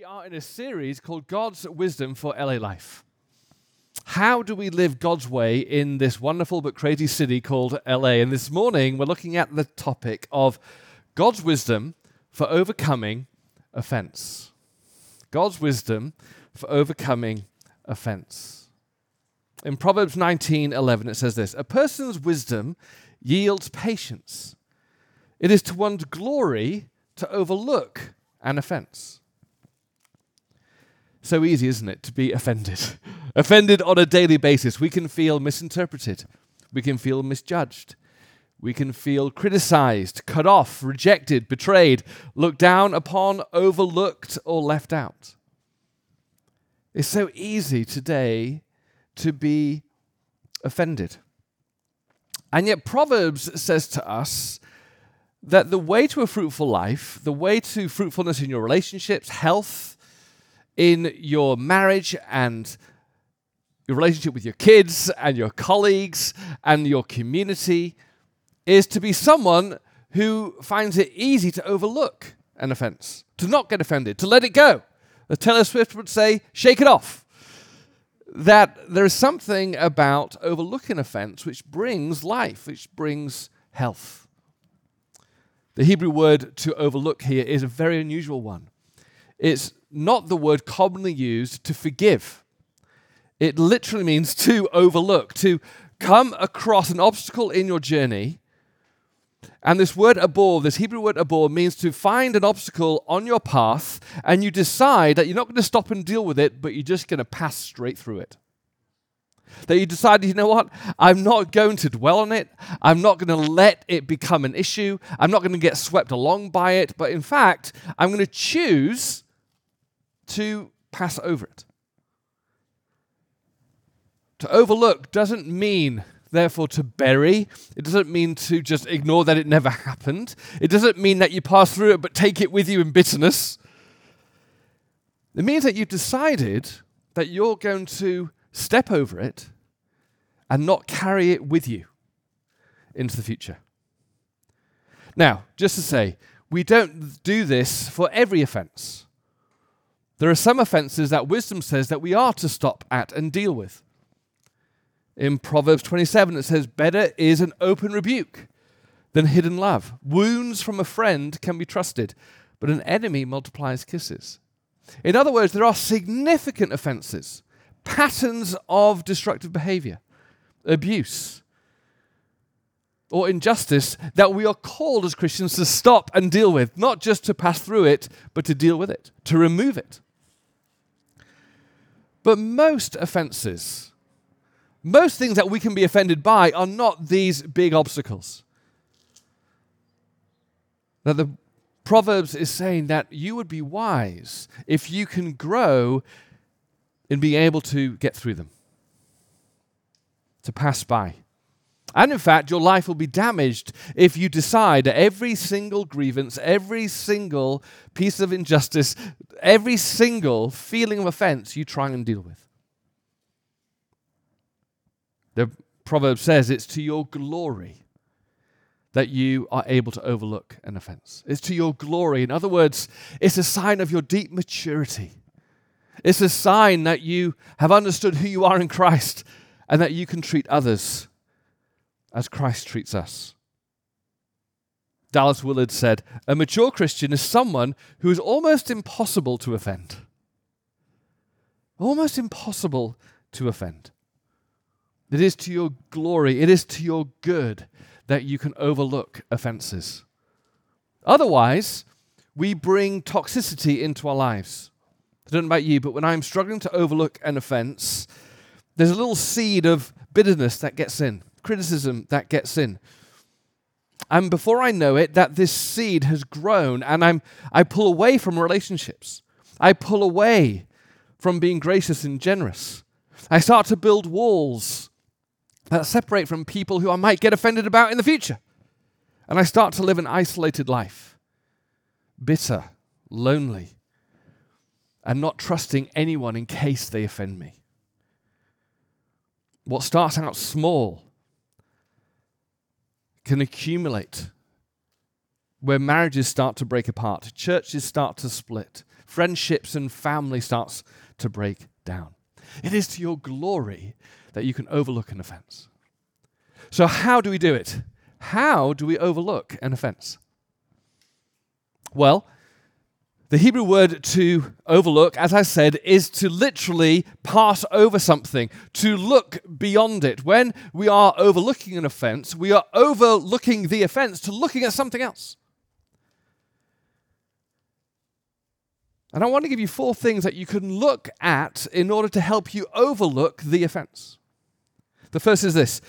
We are in a series called God's Wisdom for LA Life. How do we live God's way in this wonderful but crazy city called LA? And this morning we're looking at the topic of God's wisdom for overcoming offense. God's wisdom for overcoming offense. In Proverbs 19:11 it says this, a person's wisdom yields patience. It is to one's glory to overlook an offense. So easy, isn't it, to be offended? offended on a daily basis. We can feel misinterpreted. We can feel misjudged. We can feel criticized, cut off, rejected, betrayed, looked down upon, overlooked, or left out. It's so easy today to be offended. And yet, Proverbs says to us that the way to a fruitful life, the way to fruitfulness in your relationships, health, in your marriage and your relationship with your kids and your colleagues and your community is to be someone who finds it easy to overlook an offense, to not get offended, to let it go. As Taylor Swift would say, shake it off. That there is something about overlooking offense which brings life, which brings health. The Hebrew word to overlook here is a very unusual one. It's not the word commonly used to forgive. It literally means to overlook, to come across an obstacle in your journey. And this word abor, this Hebrew word abor, means to find an obstacle on your path and you decide that you're not going to stop and deal with it, but you're just going to pass straight through it. That you decide, you know what? I'm not going to dwell on it. I'm not going to let it become an issue. I'm not going to get swept along by it. But in fact, I'm going to choose to pass over it. To overlook doesn't mean, therefore, to bury. It doesn't mean to just ignore that it never happened. It doesn't mean that you pass through it but take it with you in bitterness. It means that you've decided that you're going to step over it and not carry it with you into the future. Now, just to say, we don't do this for every offense. There are some offenses that wisdom says that we are to stop at and deal with. In Proverbs 27, it says, Better is an open rebuke than hidden love. Wounds from a friend can be trusted, but an enemy multiplies kisses. In other words, there are significant offenses, patterns of destructive behavior, abuse, or injustice that we are called as Christians to stop and deal with, not just to pass through it, but to deal with it, to remove it. But most offenses, most things that we can be offended by, are not these big obstacles. Now, the Proverbs is saying that you would be wise if you can grow in being able to get through them, to pass by. And in fact, your life will be damaged if you decide that every single grievance, every single piece of injustice, every single feeling of offense you try and deal with. The proverb says it's to your glory that you are able to overlook an offense. It's to your glory. In other words, it's a sign of your deep maturity. It's a sign that you have understood who you are in Christ and that you can treat others as Christ treats us. Dallas Willard said, A mature Christian is someone who is almost impossible to offend. Almost impossible to offend. It is to your glory, it is to your good that you can overlook offenses. Otherwise, we bring toxicity into our lives. I don't know about you, but when I'm struggling to overlook an offense, there's a little seed of bitterness that gets in criticism that gets in. And before I know it, that this seed has grown and I'm, I pull away from relationships. I pull away from being gracious and generous. I start to build walls that separate from people who I might get offended about in the future. And I start to live an isolated life, bitter, lonely, and not trusting anyone in case they offend me. What starts out small can accumulate, where marriages start to break apart, churches start to split, friendships and family starts to break down. It is to your glory that you can overlook an offense. So, how do we do it? How do we overlook an offense? Well, the Hebrew word to overlook, as I said, is to literally pass over something, to look beyond it. When we are overlooking an offense, we are overlooking the offense to looking at something else. And I want to give you four things that you can look at in order to help you overlook the offense. The first is this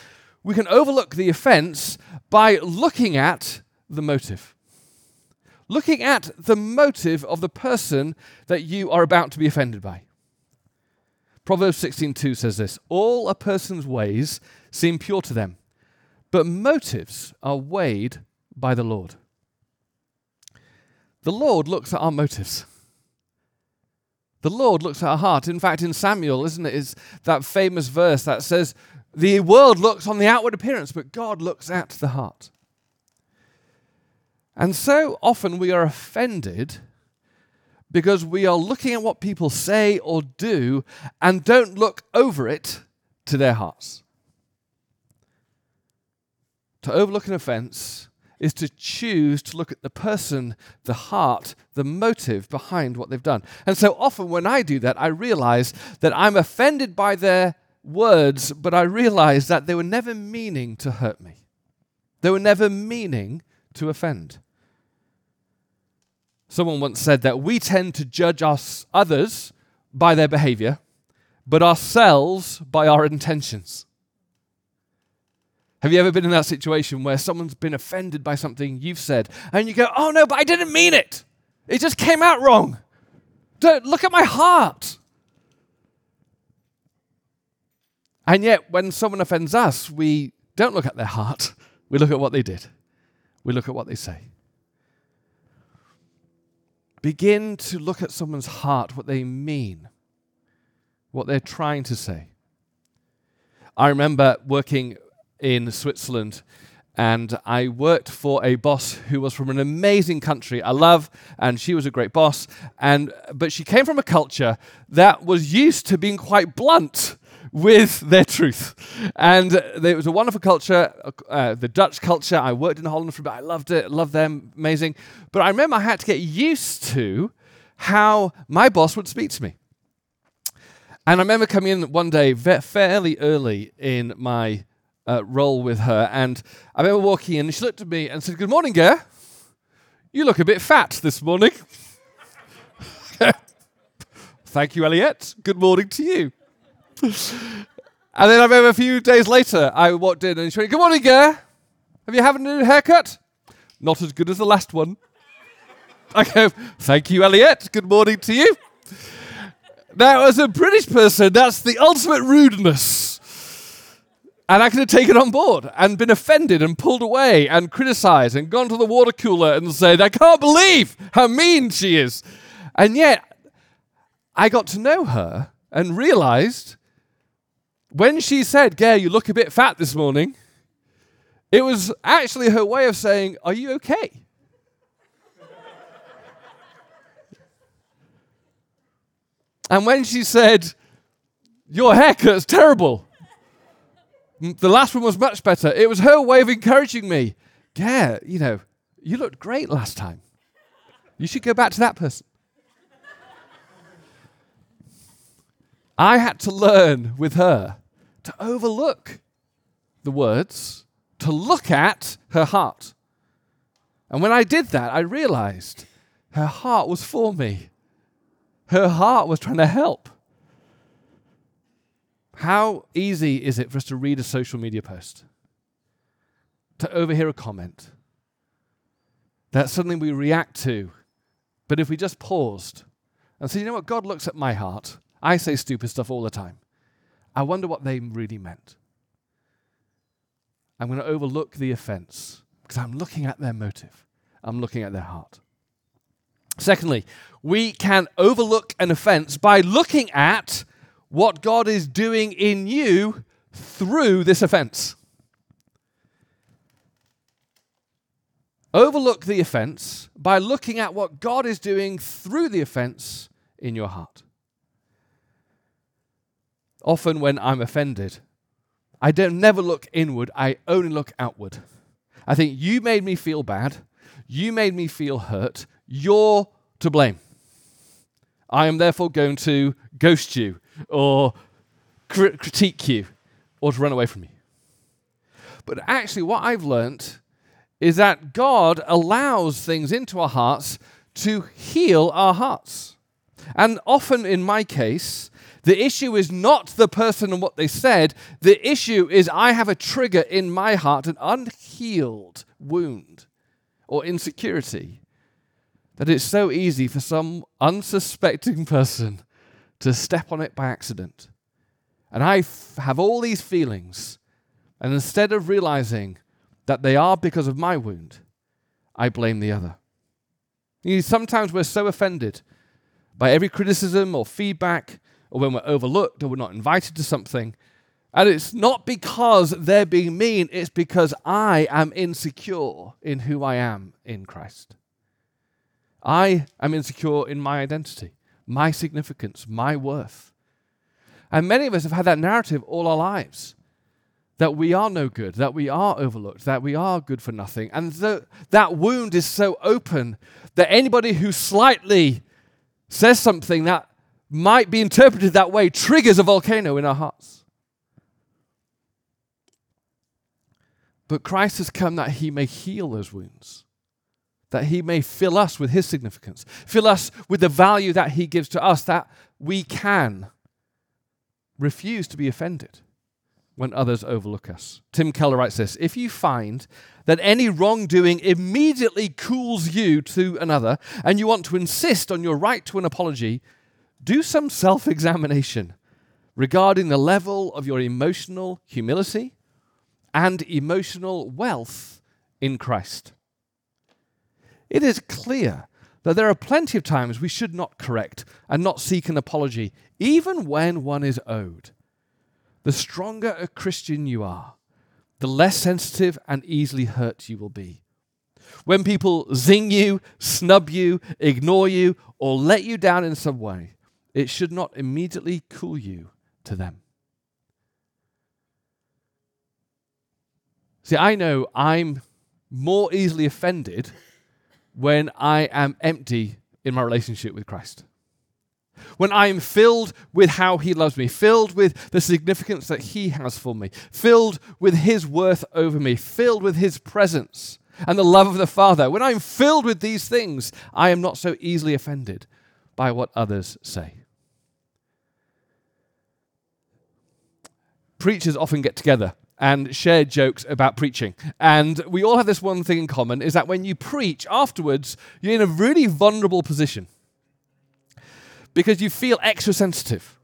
we can overlook the offense by looking at the motive. Looking at the motive of the person that you are about to be offended by. Proverbs 16:2 says this, all a person's ways seem pure to them, but motives are weighed by the Lord. The Lord looks at our motives. The Lord looks at our heart. In fact, in Samuel, isn't it, is that famous verse that says, The world looks on the outward appearance, but God looks at the heart. And so often we are offended because we are looking at what people say or do and don't look over it to their hearts. To overlook an offense is to choose to look at the person, the heart, the motive behind what they've done. And so often when I do that, I realize that I'm offended by their words, but I realize that they were never meaning to hurt me. They were never meaning to offend. Someone once said that we tend to judge us, others by their behavior, but ourselves by our intentions. Have you ever been in that situation where someone's been offended by something you've said and you go, oh no, but I didn't mean it? It just came out wrong. Don't, look at my heart. And yet, when someone offends us, we don't look at their heart. We look at what they did. We look at what they say. Begin to look at someone's heart, what they mean, what they're trying to say. I remember working in Switzerland. And I worked for a boss who was from an amazing country I love, and she was a great boss. And but she came from a culture that was used to being quite blunt with their truth. And it was a wonderful culture, uh, the Dutch culture. I worked in Holland for a bit. I loved it, loved them, amazing. But I remember I had to get used to how my boss would speak to me. And I remember coming in one day fairly early in my uh, role with her. And I remember walking in, and she looked at me and said, Good morning, Ger. You look a bit fat this morning. Thank you, Elliot. Good morning to you. And then I remember a few days later, I walked in and she went, Good morning, Ger. Have you had a new haircut? Not as good as the last one. I go, Thank you, Elliot. Good morning to you. Now, as a British person, that's the ultimate rudeness. And I could have taken on board and been offended and pulled away and criticized and gone to the water cooler and said, I can't believe how mean she is. And yet, I got to know her and realized when she said, Gare, you look a bit fat this morning, it was actually her way of saying, Are you okay? and when she said, Your haircut's terrible, the last one was much better. It was her way of encouraging me. Yeah, you know, you looked great last time. You should go back to that person. I had to learn with her to overlook the words, to look at her heart. And when I did that, I realized her heart was for me. Her heart was trying to help. How easy is it for us to read a social media post, to overhear a comment that suddenly we react to? But if we just paused and said, you know what, God looks at my heart. I say stupid stuff all the time. I wonder what they really meant. I'm going to overlook the offense because I'm looking at their motive, I'm looking at their heart. Secondly, we can overlook an offense by looking at what God is doing in you through this offense. Overlook the offense by looking at what God is doing through the offense in your heart. Often, when I'm offended, I don't never look inward, I only look outward. I think you made me feel bad, you made me feel hurt, you're to blame. I am therefore going to ghost you or cr- critique you or to run away from you. But actually, what I've learnt is that God allows things into our hearts to heal our hearts. And often, in my case, the issue is not the person and what they said. The issue is I have a trigger in my heart, an unhealed wound or insecurity, that it's so easy for some unsuspecting person to step on it by accident. And I f- have all these feelings, and instead of realizing that they are because of my wound, I blame the other. You know, sometimes we're so offended by every criticism or feedback, or when we're overlooked or we're not invited to something. And it's not because they're being mean, it's because I am insecure in who I am in Christ. I am insecure in my identity, my significance, my worth. And many of us have had that narrative all our lives that we are no good, that we are overlooked, that we are good for nothing. And that wound is so open that anybody who slightly says something that might be interpreted that way triggers a volcano in our hearts. But Christ has come that he may heal those wounds, that he may fill us with his significance, fill us with the value that he gives to us, that we can refuse to be offended when others overlook us. Tim Keller writes this If you find that any wrongdoing immediately cools you to another, and you want to insist on your right to an apology, do some self examination regarding the level of your emotional humility and emotional wealth in Christ. It is clear that there are plenty of times we should not correct and not seek an apology, even when one is owed. The stronger a Christian you are, the less sensitive and easily hurt you will be. When people zing you, snub you, ignore you, or let you down in some way, it should not immediately cool you to them. See, I know I'm more easily offended when I am empty in my relationship with Christ. When I am filled with how He loves me, filled with the significance that He has for me, filled with His worth over me, filled with His presence and the love of the Father, when I'm filled with these things, I am not so easily offended by what others say. Preachers often get together and share jokes about preaching. And we all have this one thing in common is that when you preach afterwards, you're in a really vulnerable position because you feel extra sensitive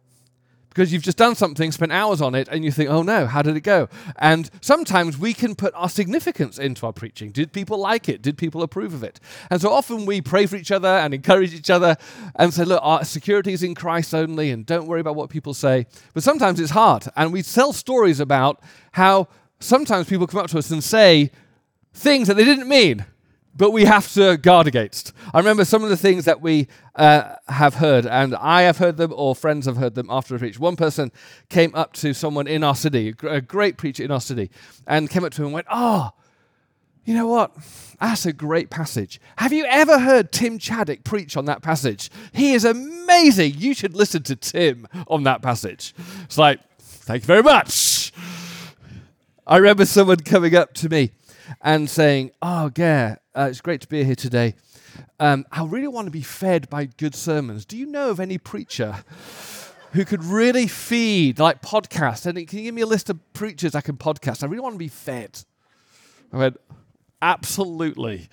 because you've just done something, spent hours on it, and you think, oh no, how did it go? And sometimes we can put our significance into our preaching. Did people like it? Did people approve of it? And so often we pray for each other and encourage each other and say, look, our security is in Christ only, and don't worry about what people say. But sometimes it's hard. And we tell stories about how sometimes people come up to us and say things that they didn't mean but we have to guard against. I remember some of the things that we uh, have heard, and I have heard them, or friends have heard them after a preach. One person came up to someone in our city, a great preacher in our city, and came up to him and went, Oh, you know what? That's a great passage. Have you ever heard Tim Chaddick preach on that passage? He is amazing. You should listen to Tim on that passage. It's like, thank you very much. I remember someone coming up to me and saying, Oh, Gare, uh, it's great to be here today. Um, I really want to be fed by good sermons. Do you know of any preacher who could really feed, like podcast? And can you give me a list of preachers I can podcast? I really want to be fed. I went, Absolutely.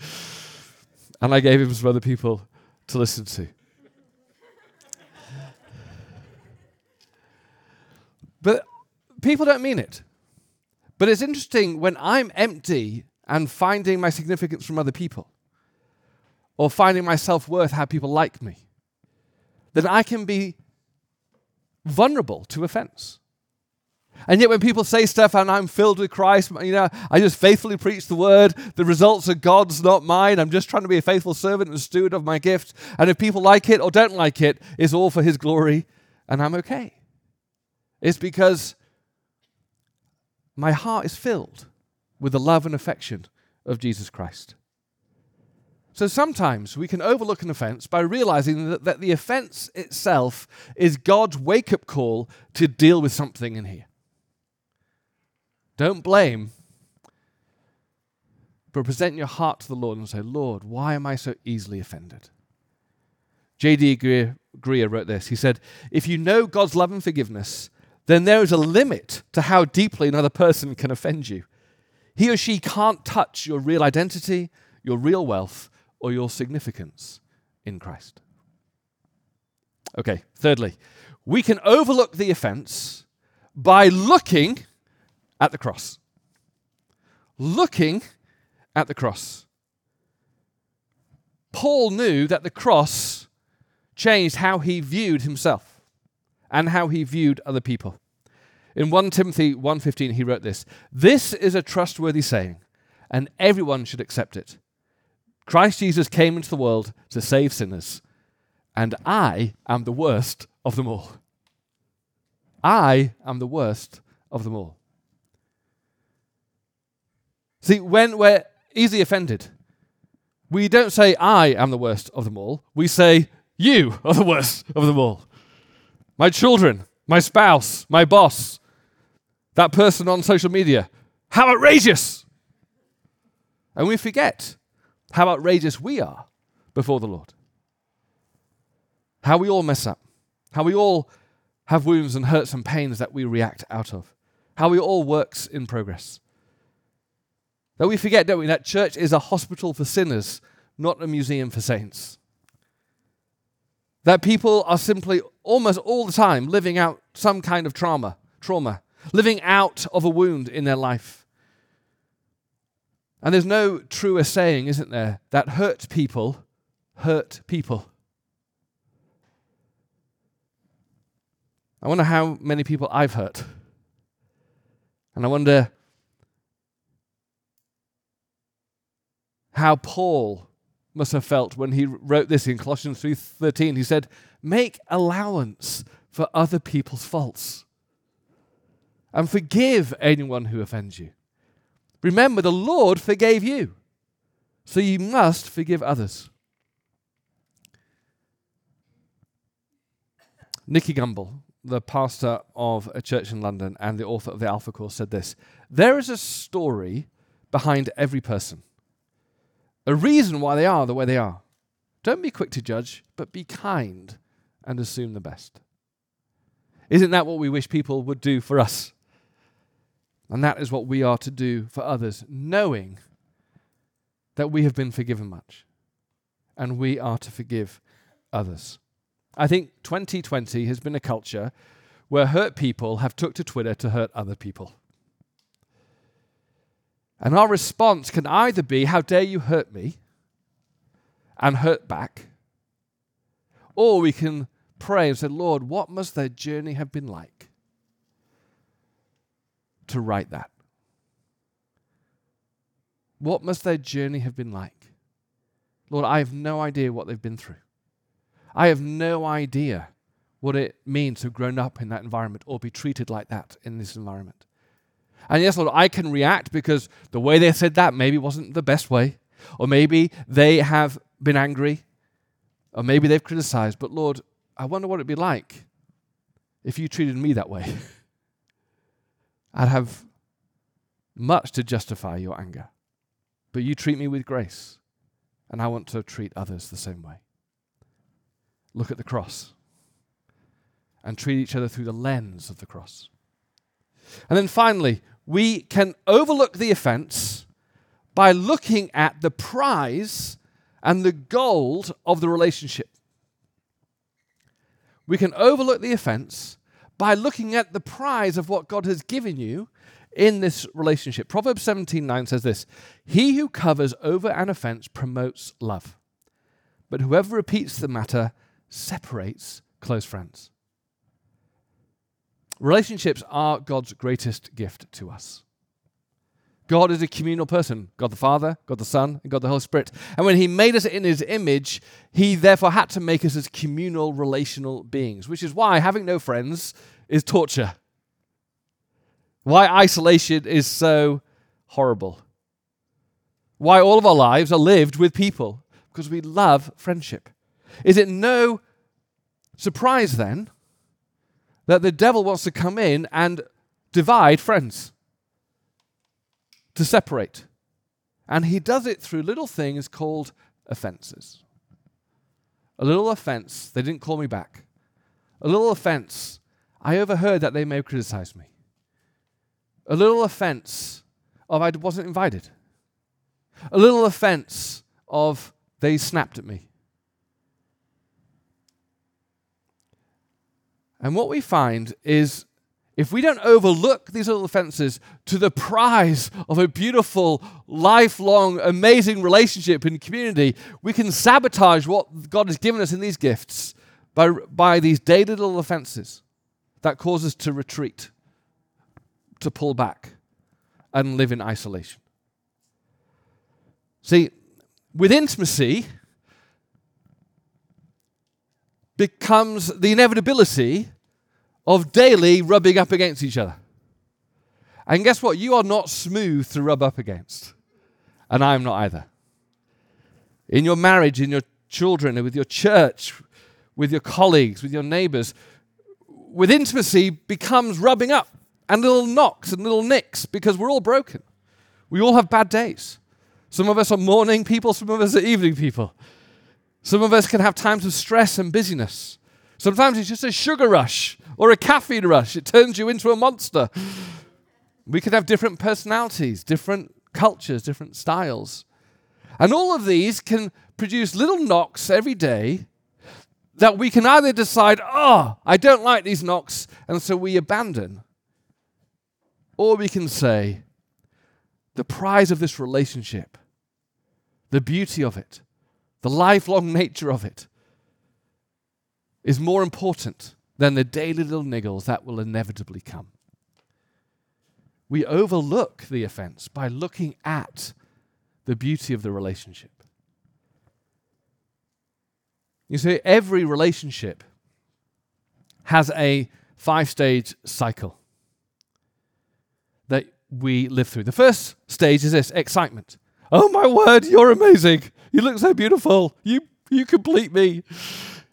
And I gave him some other people to listen to. But people don't mean it. But it's interesting when I'm empty and finding my significance from other people, or finding my self worth, how people like me, then I can be vulnerable to offense. And yet, when people say stuff and I'm filled with Christ, you know, I just faithfully preach the word. The results are God's, not mine. I'm just trying to be a faithful servant and steward of my gift. And if people like it or don't like it, it's all for His glory, and I'm okay. It's because my heart is filled with the love and affection of Jesus Christ. So sometimes we can overlook an offense by realizing that, that the offense itself is God's wake up call to deal with something in here. Don't blame, but present your heart to the Lord and say, Lord, why am I so easily offended? J.D. Greear, Greear wrote this. He said, If you know God's love and forgiveness, then there is a limit to how deeply another person can offend you. He or she can't touch your real identity, your real wealth, or your significance in Christ. Okay, thirdly, we can overlook the offense by looking at the cross. Looking at the cross. Paul knew that the cross changed how he viewed himself and how he viewed other people. In 1 Timothy 1:15 he wrote this, "This is a trustworthy saying, and everyone should accept it. Christ Jesus came into the world to save sinners, and I am the worst of them all. I am the worst of them all. See, when we're easily offended, we don't say, I am the worst of them all. We say, You are the worst of them all. My children, my spouse, my boss, that person on social media. How outrageous! And we forget how outrageous we are before the Lord. How we all mess up. How we all have wounds and hurts and pains that we react out of. How we all works in progress. That we forget, don't we, that church is a hospital for sinners, not a museum for saints. That people are simply almost all the time living out some kind of trauma, trauma, living out of a wound in their life. And there's no truer saying, isn't there, that hurt people hurt people. I wonder how many people I've hurt. And I wonder how Paul must have felt when he wrote this in Colossians 3:13. He said, "Make allowance for other people's faults and forgive anyone who offends you." Remember, the Lord forgave you, so you must forgive others. Nicky Gumbel, the pastor of a church in London and the author of the Alpha Course, said this There is a story behind every person, a reason why they are the way they are. Don't be quick to judge, but be kind and assume the best. Isn't that what we wish people would do for us? And that is what we are to do for others, knowing that we have been forgiven much and we are to forgive others. I think 2020 has been a culture where hurt people have took to Twitter to hurt other people. And our response can either be, How dare you hurt me? and hurt back. Or we can pray and say, Lord, what must their journey have been like? to write that? What must their journey have been like? Lord, I have no idea what they've been through. I have no idea what it means to have grown up in that environment or be treated like that in this environment. And yes, Lord, I can react because the way they said that maybe wasn't the best way, or maybe they have been angry, or maybe they've criticized. But Lord, I wonder what it'd be like if you treated me that way. I'd have much to justify your anger. But you treat me with grace, and I want to treat others the same way. Look at the cross and treat each other through the lens of the cross. And then finally, we can overlook the offense by looking at the prize and the gold of the relationship. We can overlook the offense by looking at the prize of what God has given you in this relationship. Proverbs 17:9 says this, "He who covers over an offense promotes love, but whoever repeats the matter separates close friends." Relationships are God's greatest gift to us. God is a communal person God the Father, God the Son, and God the Holy Spirit. And when He made us in His image, He therefore had to make us as communal, relational beings, which is why having no friends is torture. Why isolation is so horrible. Why all of our lives are lived with people, because we love friendship. Is it no surprise then that the devil wants to come in and divide friends? to separate. And he does it through little things called offenses. A little offense, they didn't call me back. A little offense, I overheard that they may have criticized me. A little offense of I wasn't invited. A little offense of they snapped at me. And what we find is if we don't overlook these little offenses to the prize of a beautiful, lifelong, amazing relationship and community, we can sabotage what God has given us in these gifts by, by these daily little offenses that cause us to retreat, to pull back, and live in isolation. See, with intimacy becomes the inevitability of daily rubbing up against each other. And guess what? You are not smooth to rub up against. And I am not either. In your marriage, in your children, with your church, with your colleagues, with your neighbors, with intimacy becomes rubbing up and little knocks and little nicks because we're all broken. We all have bad days. Some of us are morning people, some of us are evening people. Some of us can have times of stress and busyness. Sometimes it's just a sugar rush or a caffeine rush. It turns you into a monster. We can have different personalities, different cultures, different styles. And all of these can produce little knocks every day that we can either decide, oh, I don't like these knocks, and so we abandon. Or we can say, the prize of this relationship, the beauty of it, the lifelong nature of it, is more important than the daily little niggles that will inevitably come. We overlook the offense by looking at the beauty of the relationship. You see, every relationship has a five stage cycle that we live through. The first stage is this excitement. Oh my word, you're amazing. You look so beautiful. You, you complete me.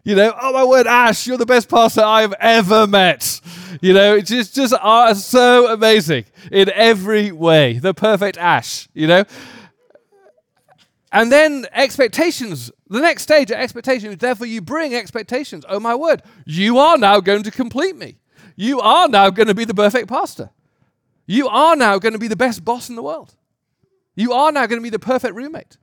You know, oh my word, Ash, you're the best pastor I've ever met. You know, it's just, just uh, so amazing in every way. The perfect Ash, you know. And then expectations. The next stage of expectations, therefore, you bring expectations. Oh my word, you are now going to complete me. You are now going to be the perfect pastor. You are now going to be the best boss in the world. You are now going to be the perfect roommate.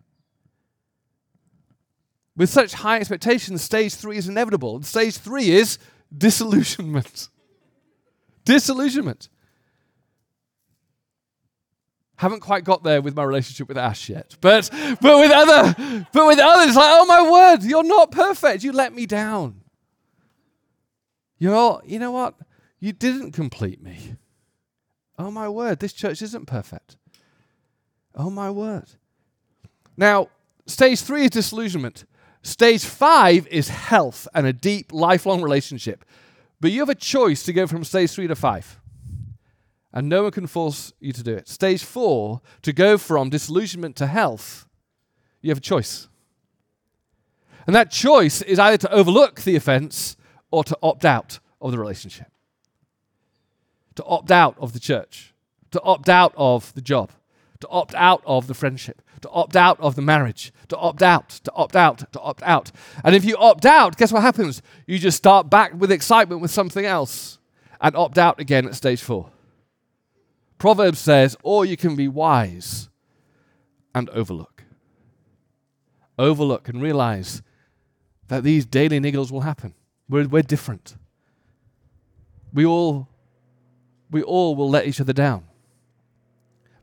With such high expectations, stage three is inevitable. And Stage three is disillusionment. disillusionment. Haven't quite got there with my relationship with Ash yet, but but with other but with others, like oh my word, you're not perfect. You let me down. You know, you know what? You didn't complete me. Oh my word, this church isn't perfect. Oh my word. Now, stage three is disillusionment. Stage five is health and a deep, lifelong relationship. But you have a choice to go from stage three to five. And no one can force you to do it. Stage four, to go from disillusionment to health, you have a choice. And that choice is either to overlook the offense or to opt out of the relationship, to opt out of the church, to opt out of the job, to opt out of the friendship, to opt out of the marriage, to opt out, to opt out, to opt out. And if you opt out, guess what happens? You just start back with excitement with something else and opt out again at stage four. Proverbs says, or you can be wise and overlook. Overlook and realize that these daily niggles will happen. We're, we're different. We all, we all will let each other down.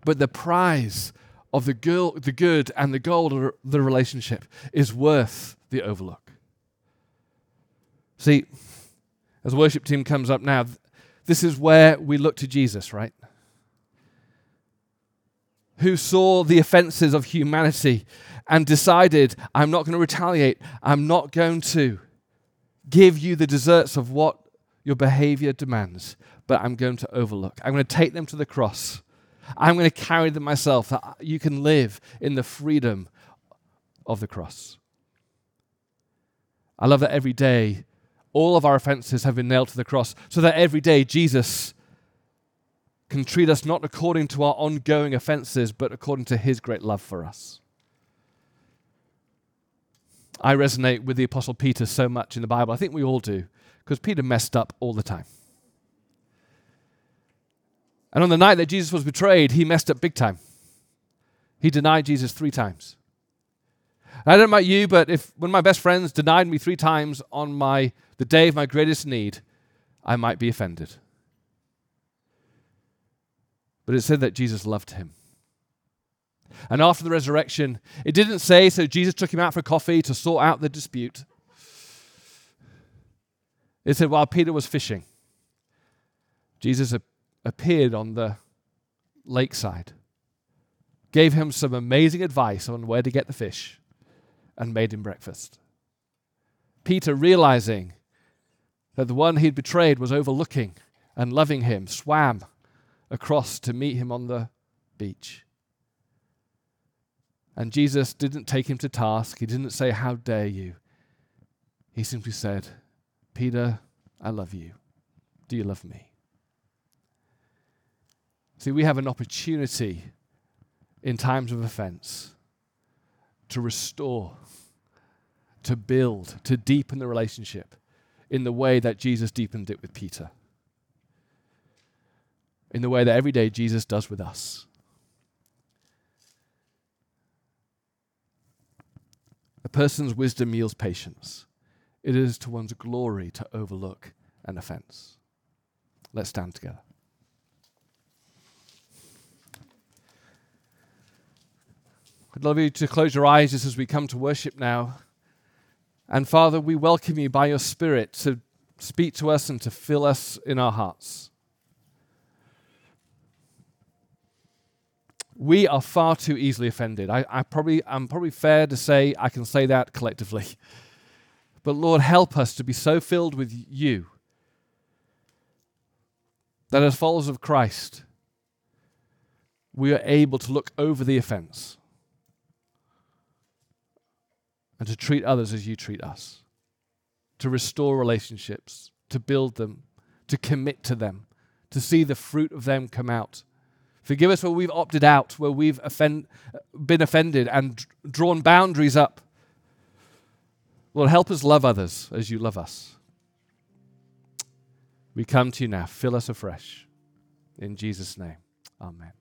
But the prize of the, girl, the good and the gold of the relationship is worth the overlook. See, as the worship team comes up now, This is where we look to Jesus, right? Who saw the offenses of humanity and decided, I'm not going to retaliate. I'm not going to give you the deserts of what your behavior demands, but I'm going to overlook. I'm going to take them to the cross. I'm going to carry them myself that you can live in the freedom of the cross. I love that every day all of our offenses have been nailed to the cross so that every day Jesus can treat us not according to our ongoing offenses, but according to his great love for us. I resonate with the Apostle Peter so much in the Bible. I think we all do, because Peter messed up all the time. And on the night that Jesus was betrayed, he messed up big time. He denied Jesus three times. I don't know about you, but if one of my best friends denied me three times on my the day of my greatest need, I might be offended. But it said that Jesus loved him. And after the resurrection, it didn't say so Jesus took him out for coffee to sort out the dispute. It said while Peter was fishing, Jesus appeared on the lakeside, gave him some amazing advice on where to get the fish, and made him breakfast. Peter, realizing that the one he'd betrayed was overlooking and loving him, swam across to meet him on the beach. And Jesus didn't take him to task. He didn't say, How dare you? He simply said, Peter, I love you. Do you love me? See, we have an opportunity in times of offense to restore, to build, to deepen the relationship in the way that Jesus deepened it with Peter, in the way that every day Jesus does with us. A person's wisdom yields patience. It is to one's glory to overlook an offense. Let's stand together. I'd love you to close your eyes just as we come to worship now. And Father, we welcome you by your Spirit to speak to us and to fill us in our hearts. we are far too easily offended. I, I probably, I'm probably fair to say I can say that collectively. But Lord, help us to be so filled with you that as followers of Christ, we are able to look over the offense and to treat others as you treat us, to restore relationships, to build them, to commit to them, to see the fruit of them come out Forgive us where we've opted out, where we've offend, been offended and drawn boundaries up. Lord, help us love others as you love us. We come to you now. Fill us afresh. In Jesus' name, amen.